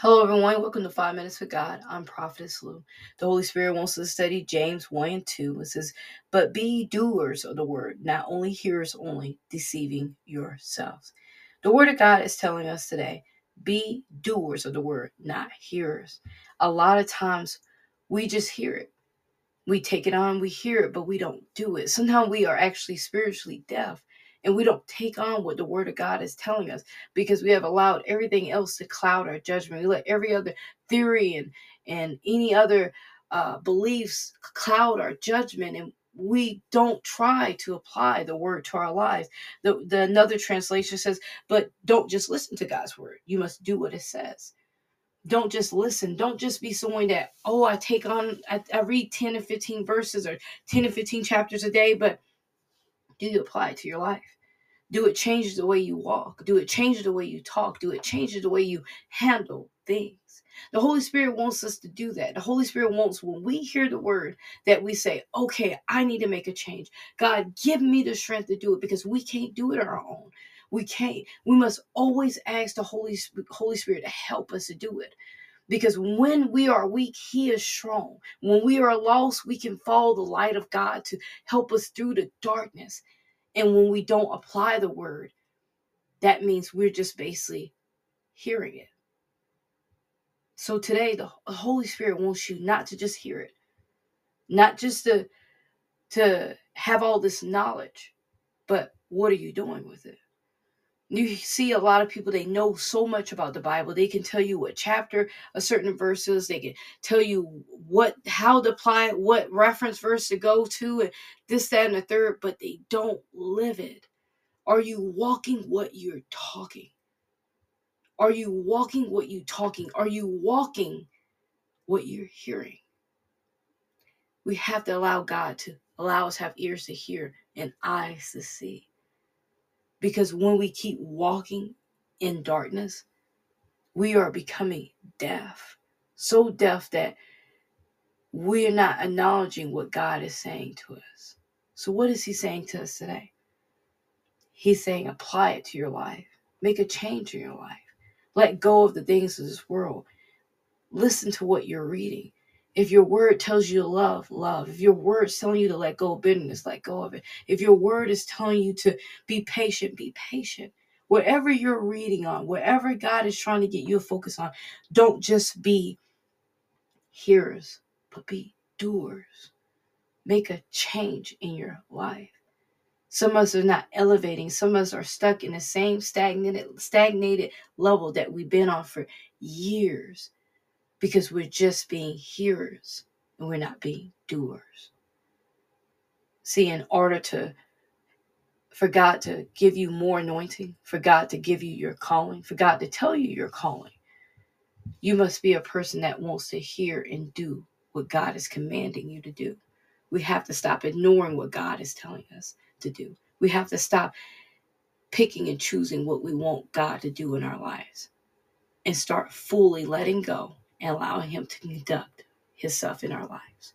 Hello, everyone. Welcome to Five Minutes with God. I'm Prophetess Lou. The Holy Spirit wants us to study James 1 and 2. It says, But be doers of the word, not only hearers only, deceiving yourselves. The word of God is telling us today, be doers of the word, not hearers. A lot of times we just hear it. We take it on, we hear it, but we don't do it. Sometimes we are actually spiritually deaf and we don't take on what the word of God is telling us because we have allowed everything else to cloud our judgment. We let every other theory and and any other uh, beliefs cloud our judgment and we don't try to apply the word to our lives. The, the another translation says, but don't just listen to God's word. You must do what it says. Don't just listen. Don't just be someone that, oh, I take on, I, I read 10 and 15 verses or 10 and 15 chapters a day, but do you apply it to your life? Do it change the way you walk? Do it change the way you talk? Do it change the way you handle things? The Holy Spirit wants us to do that. The Holy Spirit wants when we hear the word that we say, okay, I need to make a change. God, give me the strength to do it because we can't do it on our own. We can't. We must always ask the Holy, Holy Spirit to help us to do it. Because when we are weak, He is strong. When we are lost, we can follow the light of God to help us through the darkness. And when we don't apply the word, that means we're just basically hearing it. So today, the Holy Spirit wants you not to just hear it, not just to, to have all this knowledge, but what are you doing with it? You see a lot of people, they know so much about the Bible. They can tell you what chapter a certain verses, they can tell you what how to apply what reference verse to go to, and this, that, and the third, but they don't live it. Are you walking what you're talking? Are you walking what you're talking? Are you walking what you're hearing? We have to allow God to allow us have ears to hear and eyes to see. Because when we keep walking in darkness, we are becoming deaf. So deaf that we're not acknowledging what God is saying to us. So, what is He saying to us today? He's saying, apply it to your life, make a change in your life, let go of the things of this world, listen to what you're reading, if your word tells you to love, love. If your word is telling you to let go of bitterness, let go of it. If your word is telling you to be patient, be patient. Whatever you're reading on, whatever God is trying to get you to focus on, don't just be hearers, but be doers. Make a change in your life. Some of us are not elevating. Some of us are stuck in the same stagnated, stagnated level that we've been on for years because we're just being hearers and we're not being doers. See, in order to for God to give you more anointing, for God to give you your calling, for God to tell you your calling, you must be a person that wants to hear and do what God is commanding you to do. We have to stop ignoring what God is telling us to do. We have to stop picking and choosing what we want God to do in our lives and start fully letting go and allowing Him to conduct Himself in our lives.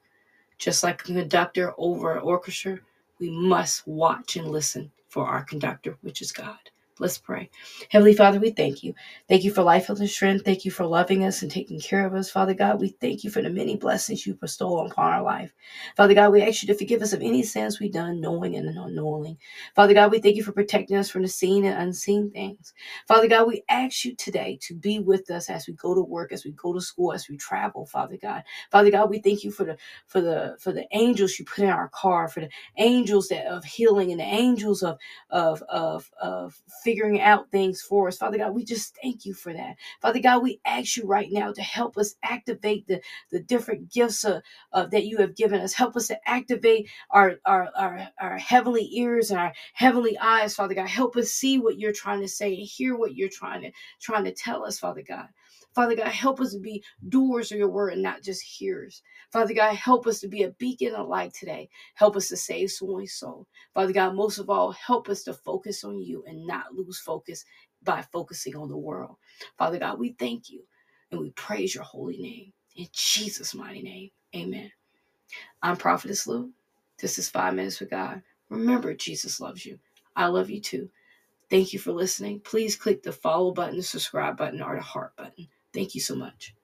Just like a conductor over an orchestra, we must watch and listen for our conductor, which is God. Let's pray. Heavenly Father, we thank you. Thank you for life, health, and strength. Thank you for loving us and taking care of us, Father God. We thank you for the many blessings you bestow upon our life. Father God, we ask you to forgive us of any sins we've done, knowing and unknowing. Father God, we thank you for protecting us from the seen and unseen things. Father God, we ask you today to be with us as we go to work, as we go to school, as we travel, Father God. Father God, we thank you for the for the for the angels you put in our car, for the angels that of healing and the angels of of of of figuring out things for us. Father God, we just thank you for that. Father God, we ask you right now to help us activate the, the different gifts of, of, that you have given us. Help us to activate our, our, our, our heavenly ears and our heavenly eyes, Father God. Help us see what you're trying to say and hear what you're trying to trying to tell us, Father God. Father God, help us to be doers of your word and not just hearers. Father God, help us to be a beacon of light today. Help us to save someone's soul. Father God, most of all, help us to focus on you and not lose focus by focusing on the world. Father God, we thank you and we praise your holy name. In Jesus' mighty name, amen. I'm Prophetess Lou. This is Five Minutes with God. Remember, Jesus loves you. I love you too. Thank you for listening. Please click the follow button, the subscribe button, or the heart button. Thank you so much.